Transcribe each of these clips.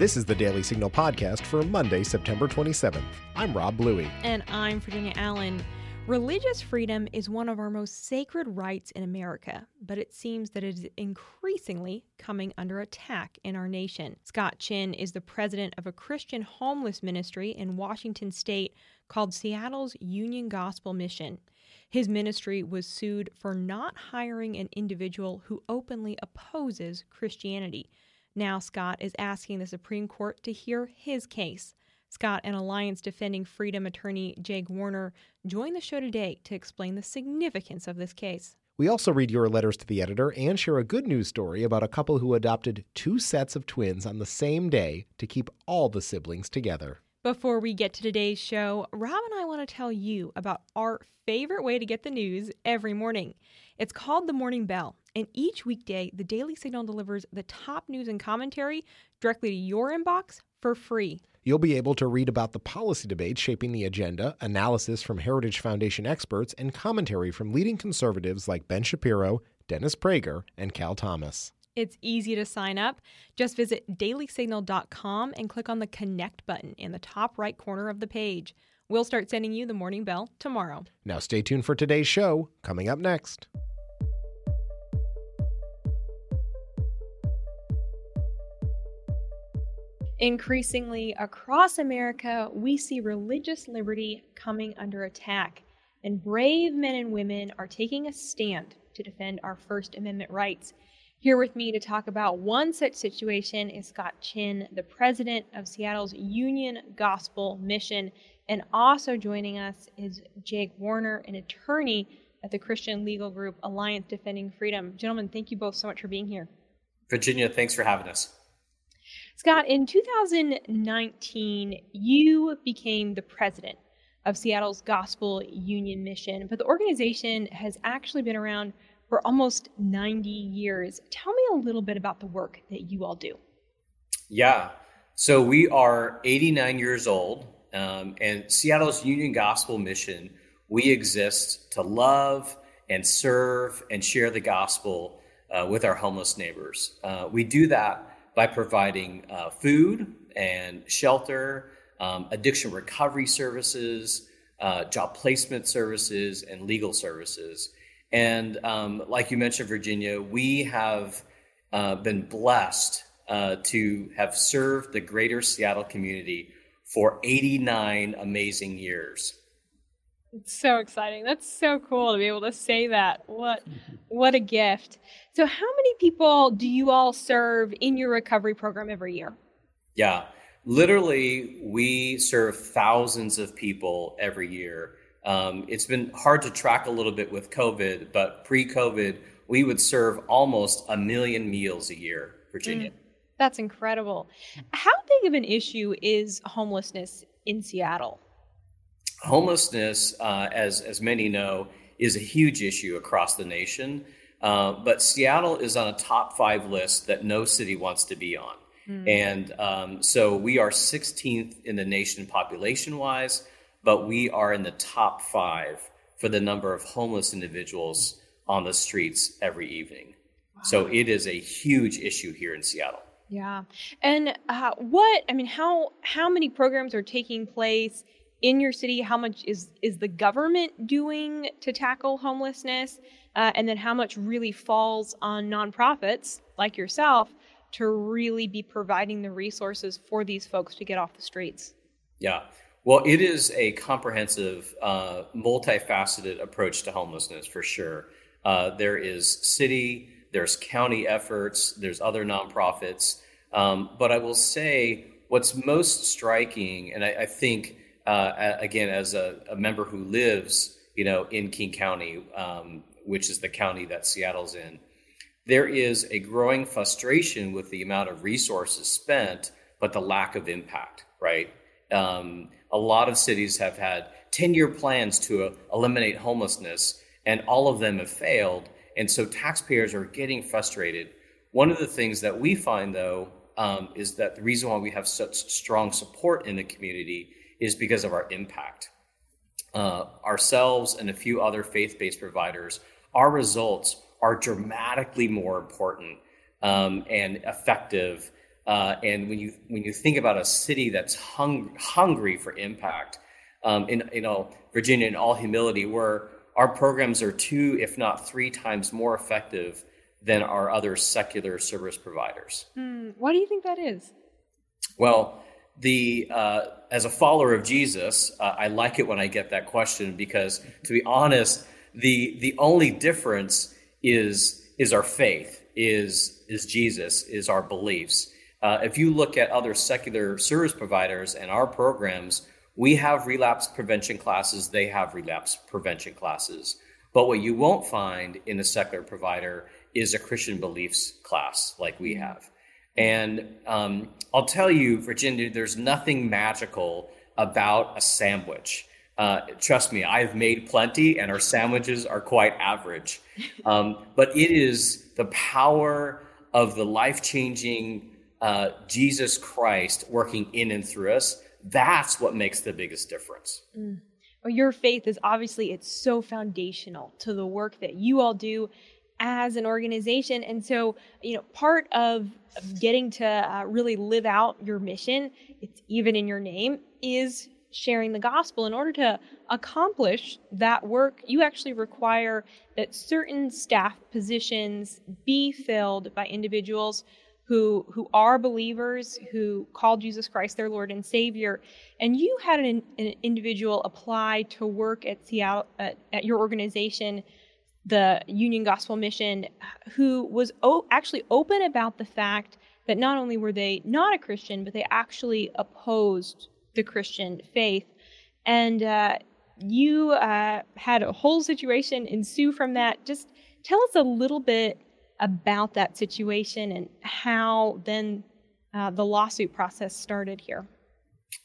This is the Daily Signal podcast for Monday, September 27th. I'm Rob Bluey. And I'm Virginia Allen. Religious freedom is one of our most sacred rights in America, but it seems that it is increasingly coming under attack in our nation. Scott Chin is the president of a Christian homeless ministry in Washington state called Seattle's Union Gospel Mission. His ministry was sued for not hiring an individual who openly opposes Christianity. Now, Scott is asking the Supreme Court to hear his case. Scott and Alliance Defending Freedom attorney Jake Warner join the show today to explain the significance of this case. We also read your letters to the editor and share a good news story about a couple who adopted two sets of twins on the same day to keep all the siblings together. Before we get to today's show, Rob and I want to tell you about our favorite way to get the news every morning. It's called the Morning Bell, and each weekday, the Daily Signal delivers the top news and commentary directly to your inbox for free. You'll be able to read about the policy debates shaping the agenda, analysis from Heritage Foundation experts, and commentary from leading conservatives like Ben Shapiro, Dennis Prager, and Cal Thomas. It's easy to sign up. Just visit dailysignal.com and click on the connect button in the top right corner of the page. We'll start sending you the morning bell tomorrow. Now, stay tuned for today's show, coming up next. Increasingly across America, we see religious liberty coming under attack, and brave men and women are taking a stand to defend our First Amendment rights. Here with me to talk about one such situation is Scott Chin, the president of Seattle's Union Gospel Mission. And also joining us is Jake Warner, an attorney at the Christian legal group Alliance Defending Freedom. Gentlemen, thank you both so much for being here. Virginia, thanks for having us. Scott, in 2019, you became the president of Seattle's Gospel Union Mission, but the organization has actually been around for almost 90 years. Tell me a little bit about the work that you all do. Yeah. So we are 89 years old, um, and Seattle's Union Gospel Mission, we exist to love and serve and share the gospel uh, with our homeless neighbors. Uh, we do that by providing uh, food and shelter, um, addiction recovery services, uh, job placement services, and legal services. And um, like you mentioned, Virginia, we have uh, been blessed uh, to have served the greater Seattle community for 89 amazing years. It's so exciting. That's so cool to be able to say that. What what a gift. So how many people do you all serve in your recovery program every year? Yeah. Literally, we serve thousands of people every year. Um, it's been hard to track a little bit with COVID, but pre COVID, we would serve almost a million meals a year, Virginia. Mm, that's incredible. How big of an issue is homelessness in Seattle? Homelessness, uh, as as many know, is a huge issue across the nation. Uh, but Seattle is on a top five list that no city wants to be on. Mm. And um, so we are 16th in the nation population wise, but we are in the top five for the number of homeless individuals on the streets every evening. Wow. So it is a huge issue here in Seattle. Yeah. And uh, what, I mean, how, how many programs are taking place in your city how much is is the government doing to tackle homelessness? Uh, and then how much really falls on nonprofits like yourself to really be providing the resources for these folks to get off the streets? Yeah. Well it is a comprehensive uh, multifaceted approach to homelessness for sure. Uh, there is city there's county efforts there's other nonprofits. Um, but i will say what's most striking and I, I think uh, again, as a, a, member who lives, you know, in King County, um, which is the county that Seattle's in, there is a growing frustration with the amount of resources spent, but the lack of impact. Right? Um, a lot of cities have had ten-year plans to uh, eliminate homelessness, and all of them have failed. And so taxpayers are getting frustrated. One of the things that we find, though, um, is that the reason why we have such strong support in the community is because of our impact. Uh, ourselves and a few other faith based providers, our results are dramatically more important um, and effective Uh, and when you when you think about a city that's hung, hungry for impact, um, in you know Virginia, in all humility, where our programs are two, if not three times more effective than our other secular service providers. Mm, why do you think that is? Well, the uh, as a follower of Jesus, uh, I like it when I get that question because, to be honest, the the only difference is is our faith, is is Jesus, is our beliefs. Uh, if you look at other secular service providers and our programs, we have relapse prevention classes, they have relapse prevention classes. But what you won't find in a secular provider is a Christian beliefs class like we have. And um, I'll tell you, Virginia, there's nothing magical about a sandwich. Uh, trust me, I've made plenty, and our sandwiches are quite average. Um, but it is the power of the life changing uh, Jesus Christ working in and through us. That's what makes the biggest difference. Mm. Well, your faith is obviously it's so foundational to the work that you all do as an organization. And so, you know, part of getting to uh, really live out your mission, it's even in your name, is sharing the gospel. In order to accomplish that work, you actually require that certain staff positions be filled by individuals who who are believers who call Jesus Christ their Lord and Savior. And you had an, an individual apply to work at Seattle at, at your organization the Union Gospel Mission, who was o- actually open about the fact that not only were they not a Christian, but they actually opposed the Christian faith. And uh, you uh, had a whole situation ensue from that. Just tell us a little bit about that situation and how then uh, the lawsuit process started here.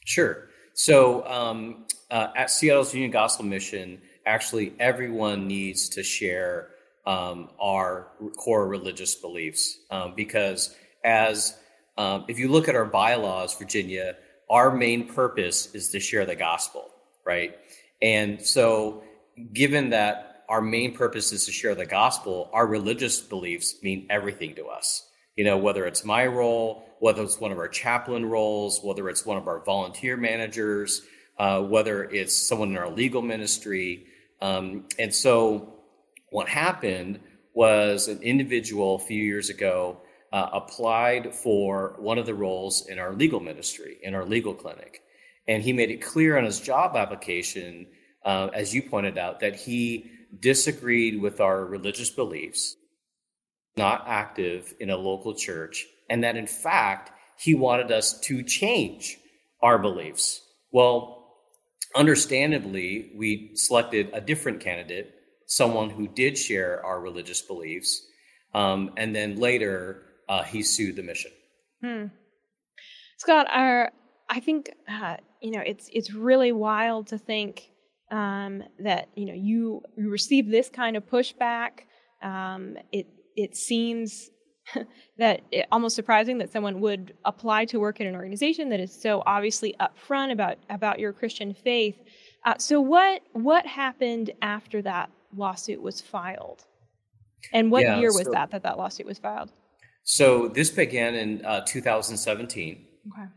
Sure. So um, uh, at Seattle's Union Gospel Mission, actually everyone needs to share um, our core religious beliefs um, because as um, if you look at our bylaws virginia our main purpose is to share the gospel right? And so given that our main purpose is to share the gospel our religious beliefs mean everything to us. You know whether it's my role whether it's one of our chaplain roles whether it's one of our volunteer managers uh, whether it's someone in our legal ministry um, and so what happened was an individual a few years ago uh, applied for one of the roles in our legal ministry, in our legal clinic. And he made it clear on his job application, uh, as you pointed out, that he disagreed with our religious beliefs, not active in a local church, and that in fact, he wanted us to change our beliefs. Well, understandably, we selected a different candidate, someone who did share our religious beliefs. Um, and then later, uh, he sued the mission. Hmm. Scott, our, I think uh, you know it's it's really wild to think um, that you know you, you receive this kind of pushback. Um, it it seems that it, almost surprising that someone would apply to work in an organization that is so obviously upfront about about your Christian faith. Uh, so what what happened after that lawsuit was filed, and what yeah, year was so, that that that lawsuit was filed? So this began in uh, 2017. Okay.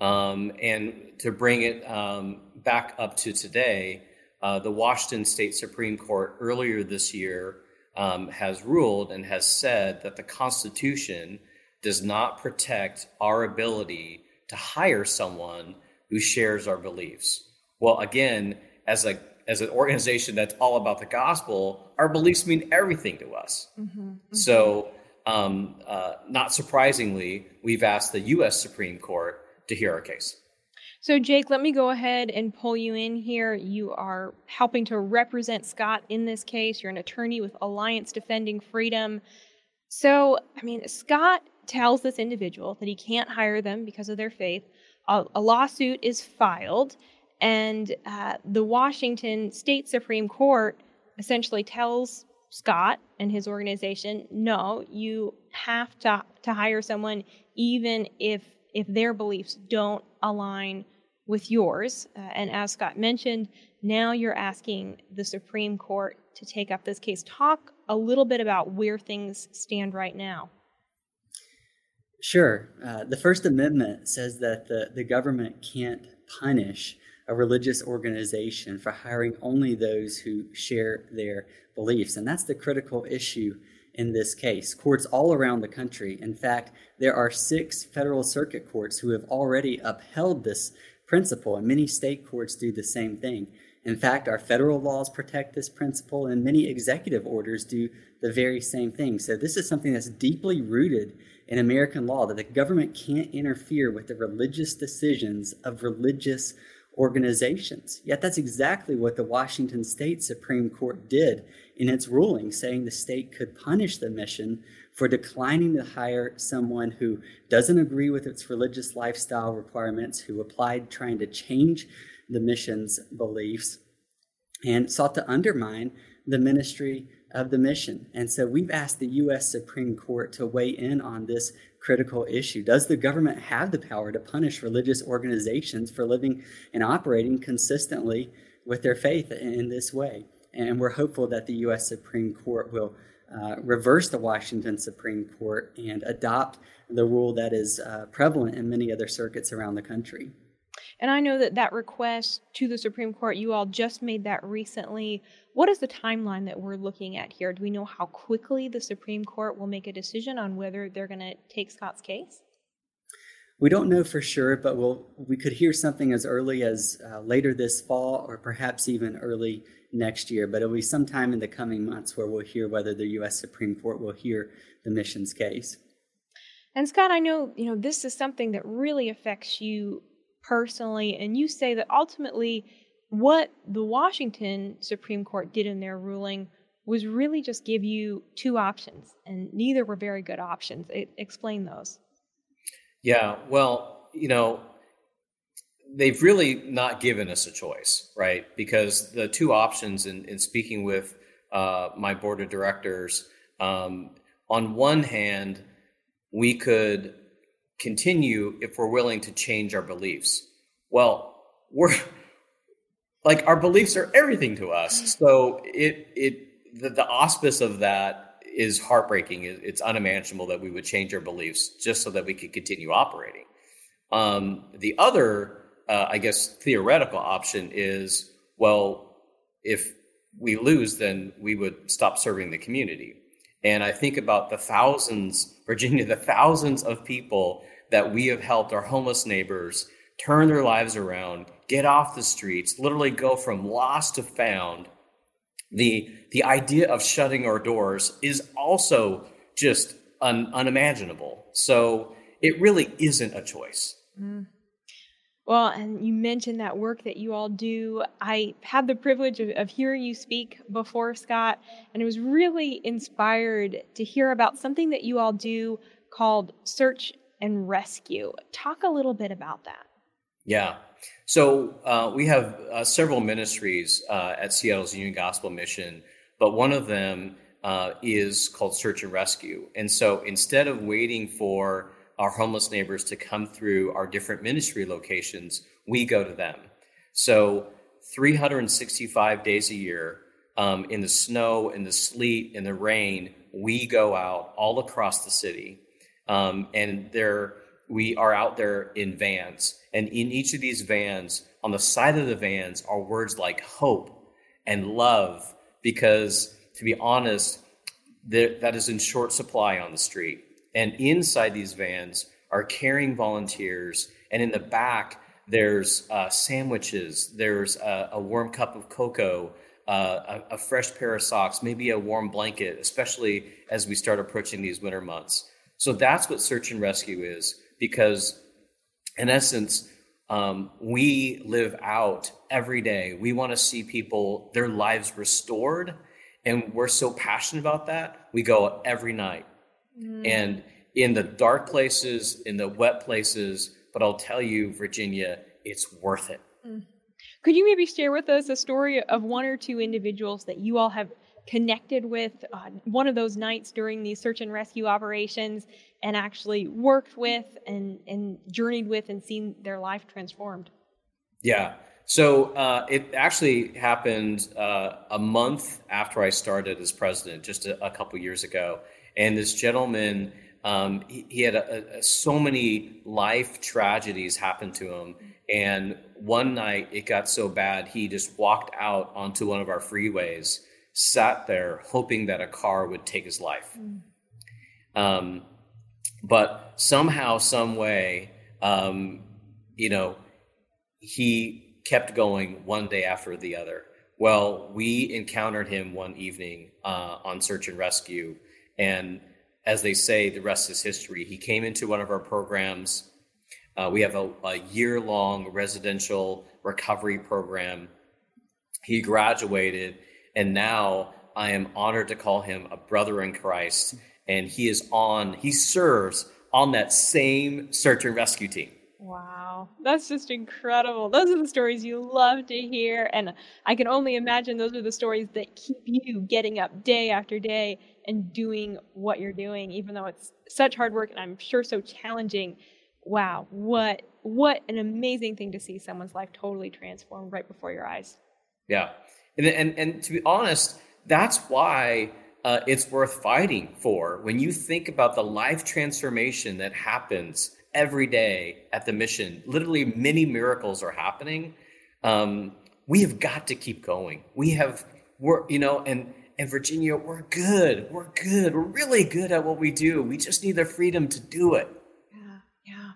Um, and to bring it um, back up to today, uh, the Washington State Supreme Court earlier this year um, has ruled and has said that the Constitution does not protect our ability to hire someone who shares our beliefs. Well, again, as a as an organization that's all about the gospel, our beliefs mean everything to us. Mm-hmm, mm-hmm. So, um, uh, not surprisingly, we've asked the U.S. Supreme Court to hear our case. So, Jake, let me go ahead and pull you in here. You are helping to represent Scott in this case. You're an attorney with Alliance Defending Freedom. So, I mean, Scott tells this individual that he can't hire them because of their faith. A, a lawsuit is filed, and uh, the Washington State Supreme Court essentially tells Scott and his organization, no, you have to, to hire someone even if if their beliefs don't align with yours. Uh, and as Scott mentioned, now you're asking the Supreme Court to take up this case. Talk a little bit about where things stand right now. Sure. Uh, the First Amendment says that the, the government can't punish a religious organization for hiring only those who share their beliefs. And that's the critical issue in this case. Courts all around the country, in fact, there are six federal circuit courts who have already upheld this principle, and many state courts do the same thing. In fact, our federal laws protect this principle, and many executive orders do the very same thing. So, this is something that's deeply rooted in American law that the government can't interfere with the religious decisions of religious organizations. Yet that's exactly what the Washington State Supreme Court did in its ruling, saying the state could punish the mission for declining to hire someone who doesn't agree with its religious lifestyle requirements, who applied trying to change the mission's beliefs, and sought to undermine the ministry of the mission. And so we've asked the U.S. Supreme Court to weigh in on this critical issue. Does the government have the power to punish religious organizations for living and operating consistently with their faith in this way? And we're hopeful that the U.S. Supreme Court will uh, reverse the Washington Supreme Court and adopt the rule that is uh, prevalent in many other circuits around the country. And I know that that request to the Supreme Court, you all just made that recently. What is the timeline that we're looking at here? Do we know how quickly the Supreme Court will make a decision on whether they're going to take Scott's case? We don't know for sure, but we'll, we could hear something as early as uh, later this fall or perhaps even early next year. But it'll be sometime in the coming months where we'll hear whether the U.S. Supreme Court will hear the mission's case. And Scott, I know you know this is something that really affects you personally, and you say that ultimately what the Washington Supreme Court did in their ruling was really just give you two options, and neither were very good options. It, explain those. Yeah, well, you know, they've really not given us a choice, right? Because the two options in, in speaking with uh, my board of directors, um, on one hand, we could continue if we're willing to change our beliefs. Well, we're like our beliefs are everything to us. So it it the, the auspice of that is heartbreaking. It's unimaginable that we would change our beliefs just so that we could continue operating. Um, the other, uh, I guess, theoretical option is well, if we lose, then we would stop serving the community. And I think about the thousands, Virginia, the thousands of people that we have helped our homeless neighbors turn their lives around, get off the streets, literally go from lost to found. The, the idea of shutting our doors is also just un, unimaginable. So it really isn't a choice. Mm. Well, and you mentioned that work that you all do. I had the privilege of, of, hearing you speak before, Scott, and I was really inspired to hear about something that you all do called Search and Rescue. Talk a little bit about that. Yeah. So uh, we have uh, several ministries uh, at Seattle's Union Gospel Mission, but one of them uh, is called Search and Rescue. And so instead of waiting for our homeless neighbors to come through our different ministry locations, we go to them. So 365 days a year, um, in the snow, in the sleet, in the rain, we go out all across the city. Um, and there, we are out there in vans. And in each of these vans, on the side of the vans, are words like hope and love, because to be honest, that is in short supply on the street. And inside these vans are caring volunteers, and in the back, there's uh, sandwiches, there's a, a, warm cup of cocoa, uh, a, a, fresh pair of socks, maybe a warm blanket, especially as we start approaching these winter months. So that's what search and rescue is, because in essence, um, we live out every day. We want to see people, their lives restored. And we're so passionate about that. We go every night Mm. And in the dark places, in the wet places, but I'll tell you, Virginia, it's worth it. Mm. Could you maybe share with us a story of one or two individuals that you all have connected with uh, one of those nights during these search and rescue operations and actually worked with and, and journeyed with and seen their life transformed? Yeah. So uh, it actually happened uh, a month after I started as president, just a, a couple years ago. And this gentleman Um, he, he, had a, a, so many life tragedies happen to him. And one night it got so bad, he just walked out onto one of our freeways, sat there hoping that a car would take his life. Mm. Um, but somehow, some way, um, you know, he kept going one day after the other. Well, we encountered him one evening uh, on search and rescue, and as they say, the rest is history. He came into one of our programs. Uh, we have a, a year long residential recovery program. He graduated, and now I am honored to call him a brother in Christ. And he is on, he serves on that same search and rescue team. Wow, that's just incredible. Those are the stories you love to hear. And I can only imagine those are the stories that keep you getting up day after day and doing what you're doing, even though it's such hard work and I'm sure so challenging. Wow, what what an amazing thing to see someone's life totally transformed right before your eyes. Yeah. And and, and to be honest, that's why uh, it's worth fighting for. When you think about the life transformation that happens every day at the mission. Literally, many miracles are happening. Um, we have got to keep going. We have, we're, you know, and and Virginia, we're good. We're good. We're really good at what we do. We just need the freedom to do it. Yeah, yeah.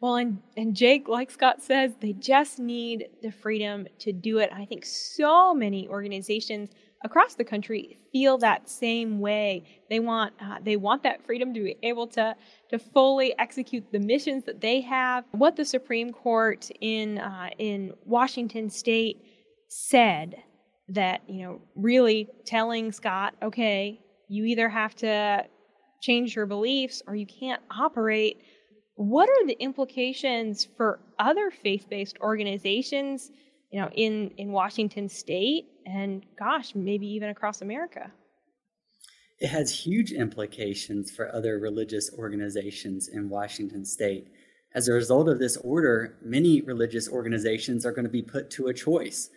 Well, and and Jake, like Scott says, they just need the freedom to do it. I think so many organizations across the country feel that same way. They want uh, they want that freedom to be able to to fully execute the missions that they have. What the Supreme Court in uh, in Washington State said that you know really telling Scott, okay, you either have to change your beliefs or you can't operate. What are the implications for other faith-based organizations? you know, in, in Washington state and gosh, maybe even across America. It has huge implications for other religious organizations in Washington state. As a result of this order, many religious organizations are going to be put to a choice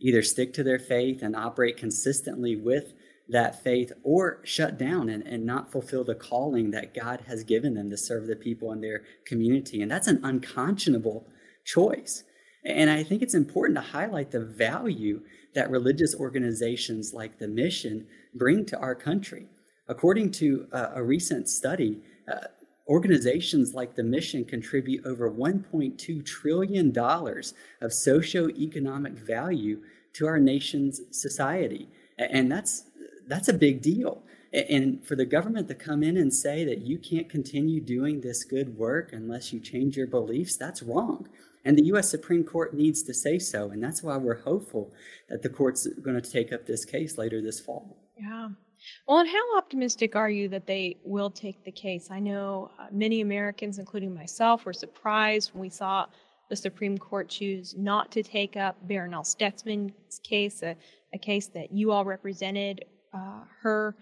either stick to their faith and operate consistently with that faith or shut down and, and not fulfill the calling that God has given them to serve the people in their community. And that's an unconscionable choice. And I think it's important to highlight the value that religious organizations like the Mission bring to our country. According to a, a recent study, uh, organizations like the Mission contribute over $1.2 trillion of socioeconomic value to our nation's society. And that's, that's a big deal. And for the government to come in and say that you can't continue doing this good work unless you change your beliefs, that's wrong. And the U.S. Supreme Court needs to say so. And that's why we're hopeful that the court's going to take up this case later this fall. Yeah. Well, and how optimistic are you that they will take the case? I know uh, many Americans, including myself, were surprised when we saw the Supreme Court choose not to take up Barronelle Stutzman's case, a, a case that you all represented uh, her.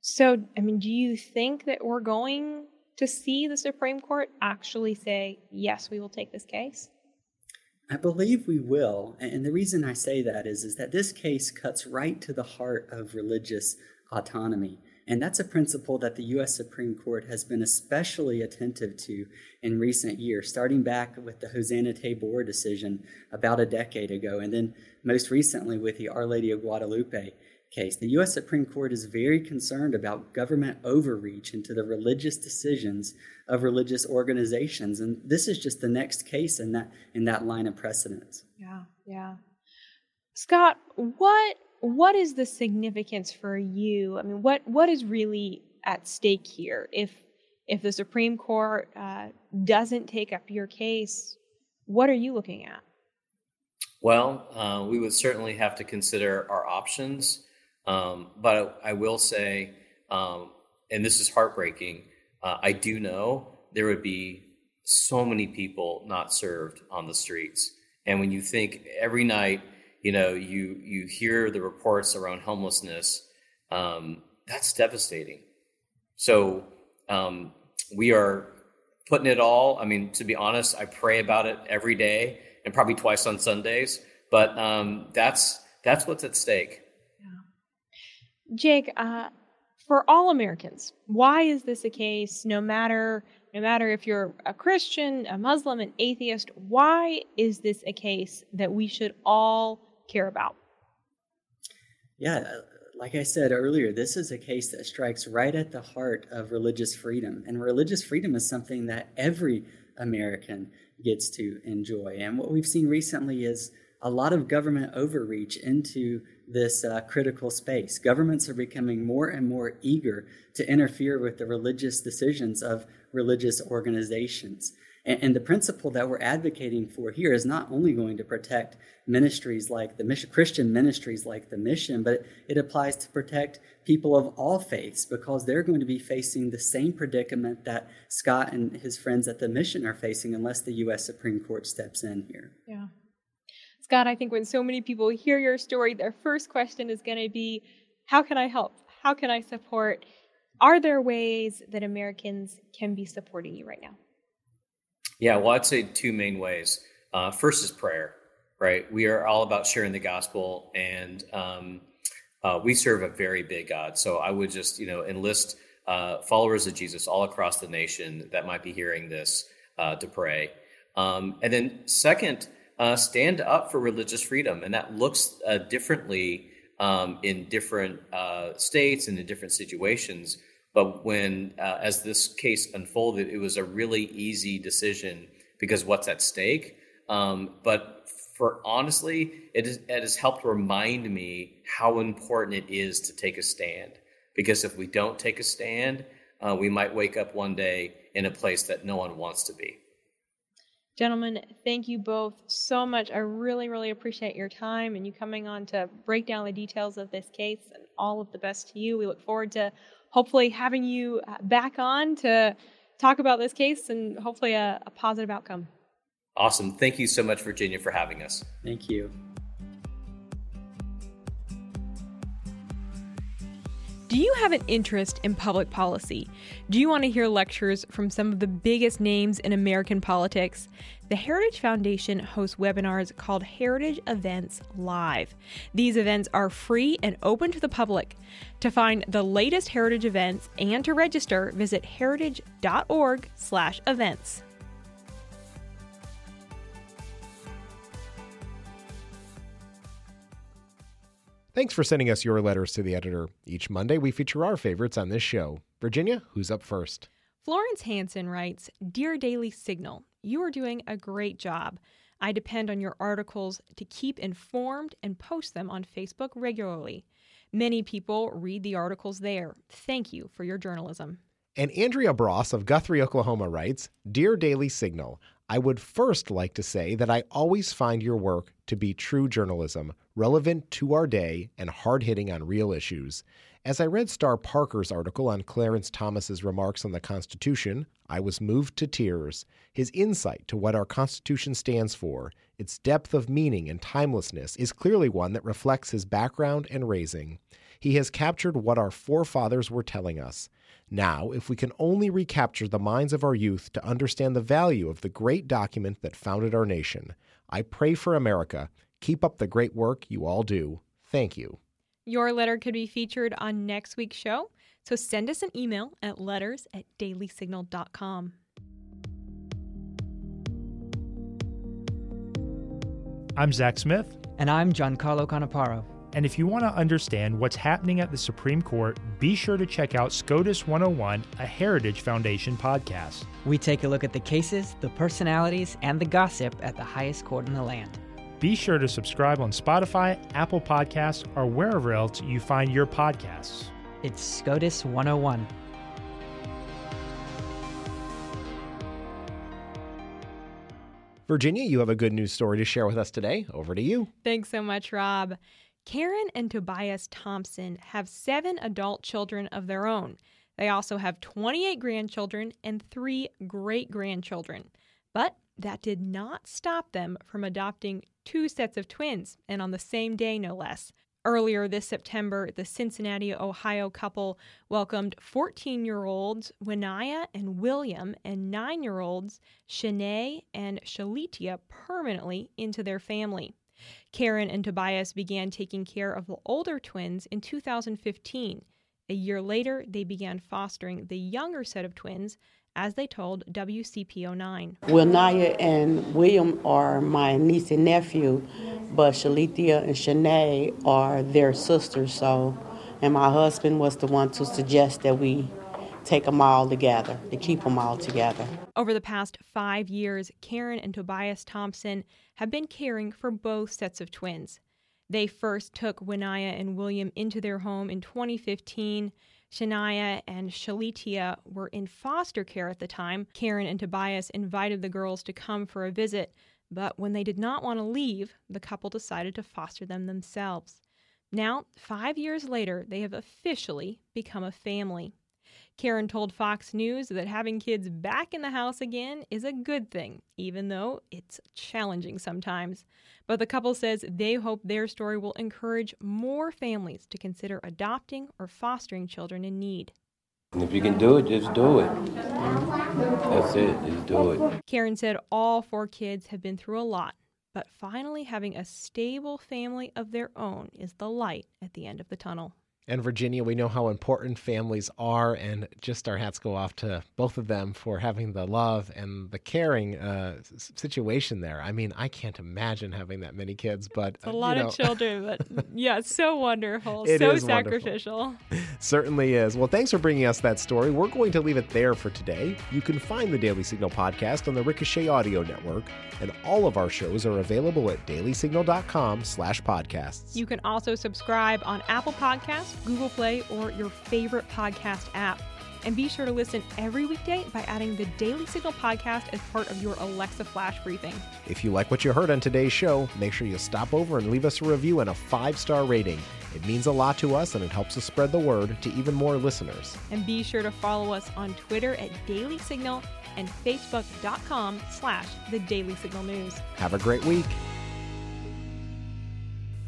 So, I mean, do you think that we're going to see the Supreme Court actually say, yes, we will take this case? I believe we will. And the reason I say that is, is that this case cuts right to the heart of religious autonomy. And that's a principle that the U.S. Supreme Court has been especially attentive to in recent years, starting back with the Hosanna Tabor decision about a decade ago, and then most recently with the Our Lady of Guadalupe case. The U.S. Supreme Court is very concerned about government overreach into the religious decisions of religious organizations, and this is just the next case in that in that line of precedence. Yeah, yeah. Scott, what what is the significance for you? I mean, what what is really at stake here? If if the Supreme Court uh, doesn't take up your case, what are you looking at? Well, uh, we would certainly have to consider our options. Um, but I, will say, um, and this is heartbreaking, uh, I do know there would be so many people not served on the streets. And when you think every night, you know, you you hear the reports around homelessness, um, that's devastating. So um, we are putting it all. I mean, to be honest, I pray about it every day and probably twice on Sundays. But um, that's that's what's at stake. Jake, uh, for all Americans. Why is this a case? No matter no matter if you're a Christian, a Muslim, an atheist, why is this a case that we should all care about? Yeah, uh, like I said earlier, this is a case that strikes right at the heart of religious freedom. And religious freedom is something that every American gets to enjoy. And what we've seen recently is a lot of government overreach into this uh, critical space. Governments are becoming more and more eager to interfere with the religious decisions of religious organizations. And, and, the principle that we're advocating for here is not only going to protect ministries like the mission, Christian ministries like the mission, but it, it applies to protect people of all faiths because they're going to be facing the same predicament that Scott and his friends at the mission are facing unless the U.S. Supreme Court steps in here. Yeah. Scott, I think when so many people hear your story, their first question is going to be how can I help? How can I support? Are there ways that Americans can be supporting you right now? Yeah, well, I'd say two main ways. Uh, first is prayer, right? We are all about sharing the gospel, and um, uh, we serve a very big God. So I would just, you know, enlist uh, followers of Jesus all across the nation that might be hearing this uh, to pray. Um, and then, second, uh, stand up for religious freedom, and that looks uh, differently um, in different states and in different situations. But when, uh, as this case unfolded, it was a really easy decision because what's at stake. Um, but for honestly, it, is, it has helped remind me how important it is to take a stand. Because if we don't take a stand, uh, we might wake up one day in a place that no one wants to be. Gentlemen, thank you both so much. I really, really appreciate your time and you coming on to break down the details of this case and all of the best to you. We look forward to hopefully having you uh, back on to talk about this case and hopefully a, a positive outcome. Awesome. Thank you so much, Virginia, for having us. Thank you. Do you have an interest in public policy? Do you want to hear lectures from some of the biggest names in American politics? The Heritage Foundation hosts webinars called Heritage Events Live. These events are free and open to the public. To find the latest heritage events and to register, visit heritage.org/events. Thanks for sending us your letters to the editor. Each Monday, we feature our favorites on this show. Virginia, who's up first? Florence Hanson writes Dear Daily Signal, you are doing a great job. I depend on your articles to keep informed and post them on Facebook regularly. Many people read the articles there. Thank you for your journalism. And Andrea Bross of Guthrie, Oklahoma writes Dear Daily Signal, I would first like to say that I always find your work to be true journalism, relevant to our day and hard hitting on real issues. As I read Star Parker's article on Clarence Thomas's remarks on the Constitution, I was moved to tears. His insight to what our Constitution stands for, its depth of meaning and timelessness, is clearly one that reflects his background and raising. He has captured what our forefathers were telling us. Now, if we can only recapture the minds of our youth to understand the value of the great document that founded our nation, I pray for America. Keep up the great work you all do. Thank you. Your letter could be featured on next week's show, so send us an email at letters at dailysignal.com. I'm Zach Smith. And I'm Giancarlo Canaparo. And if you want to understand what's happening at the Supreme Court, be sure to check out SCOTUS 101, a Heritage Foundation podcast. We take a look at the cases, the personalities, and the gossip at the highest court in the land. Be sure to subscribe on Spotify, Apple Podcasts, or wherever else you find your podcasts. It's SCOTUS 101. Virginia, you have a good news story to share with us today. Over to you. Thanks so much, Rob. Karen and Tobias Thompson have seven adult children of their own. They also have 28 grandchildren and three great grandchildren. But that did not stop them from adopting two sets of twins, and on the same day, no less. Earlier this September, the Cincinnati, Ohio couple welcomed 14 year olds Winaya and William and 9 year olds Shanae and Shalitia permanently into their family. Karen and Tobias began taking care of the older twins in 2015. A year later, they began fostering the younger set of twins, as they told WCPO9. Well, Naya and William are my niece and nephew, but Shalithia and Shanae are their sisters. So, and my husband was the one to suggest that we take them all together, to keep them all together. Over the past five years, Karen and Tobias Thompson have been caring for both sets of twins. They first took Winaya and William into their home in 2015. Shania and Shalitia were in foster care at the time. Karen and Tobias invited the girls to come for a visit, but when they did not want to leave, the couple decided to foster them themselves. Now, five years later, they have officially become a family. Karen told Fox News that having kids back in the house again is a good thing, even though it's challenging sometimes. But the couple says they hope their story will encourage more families to consider adopting or fostering children in need. If you can do it, just do it. That's it, just do it. Karen said all four kids have been through a lot, but finally having a stable family of their own is the light at the end of the tunnel. And Virginia, we know how important families are, and just our hats go off to both of them for having the love and the caring uh, situation there. I mean, I can't imagine having that many kids, but it's a lot you know. of children. But yeah, it's so wonderful, It so is wonderful. sacrificial. Certainly is. Well, thanks for bringing us that story. We're going to leave it there for today. You can find the Daily Signal podcast on the Ricochet Audio Network, and all of our shows are available at dailysignal.com slash podcasts. You can also subscribe on Apple Podcasts, Google Play, or your favorite podcast app. And be sure to listen every weekday by adding the Daily Signal podcast as part of your Alexa Flash briefing. If you like what you heard on today's show, make sure you stop over and leave us a review and a five star rating. It means a lot to us and it helps us spread the word to even more listeners. And be sure to follow us on Twitter at Daily Signal and Facebook.com slash The Daily Signal News. Have a great week.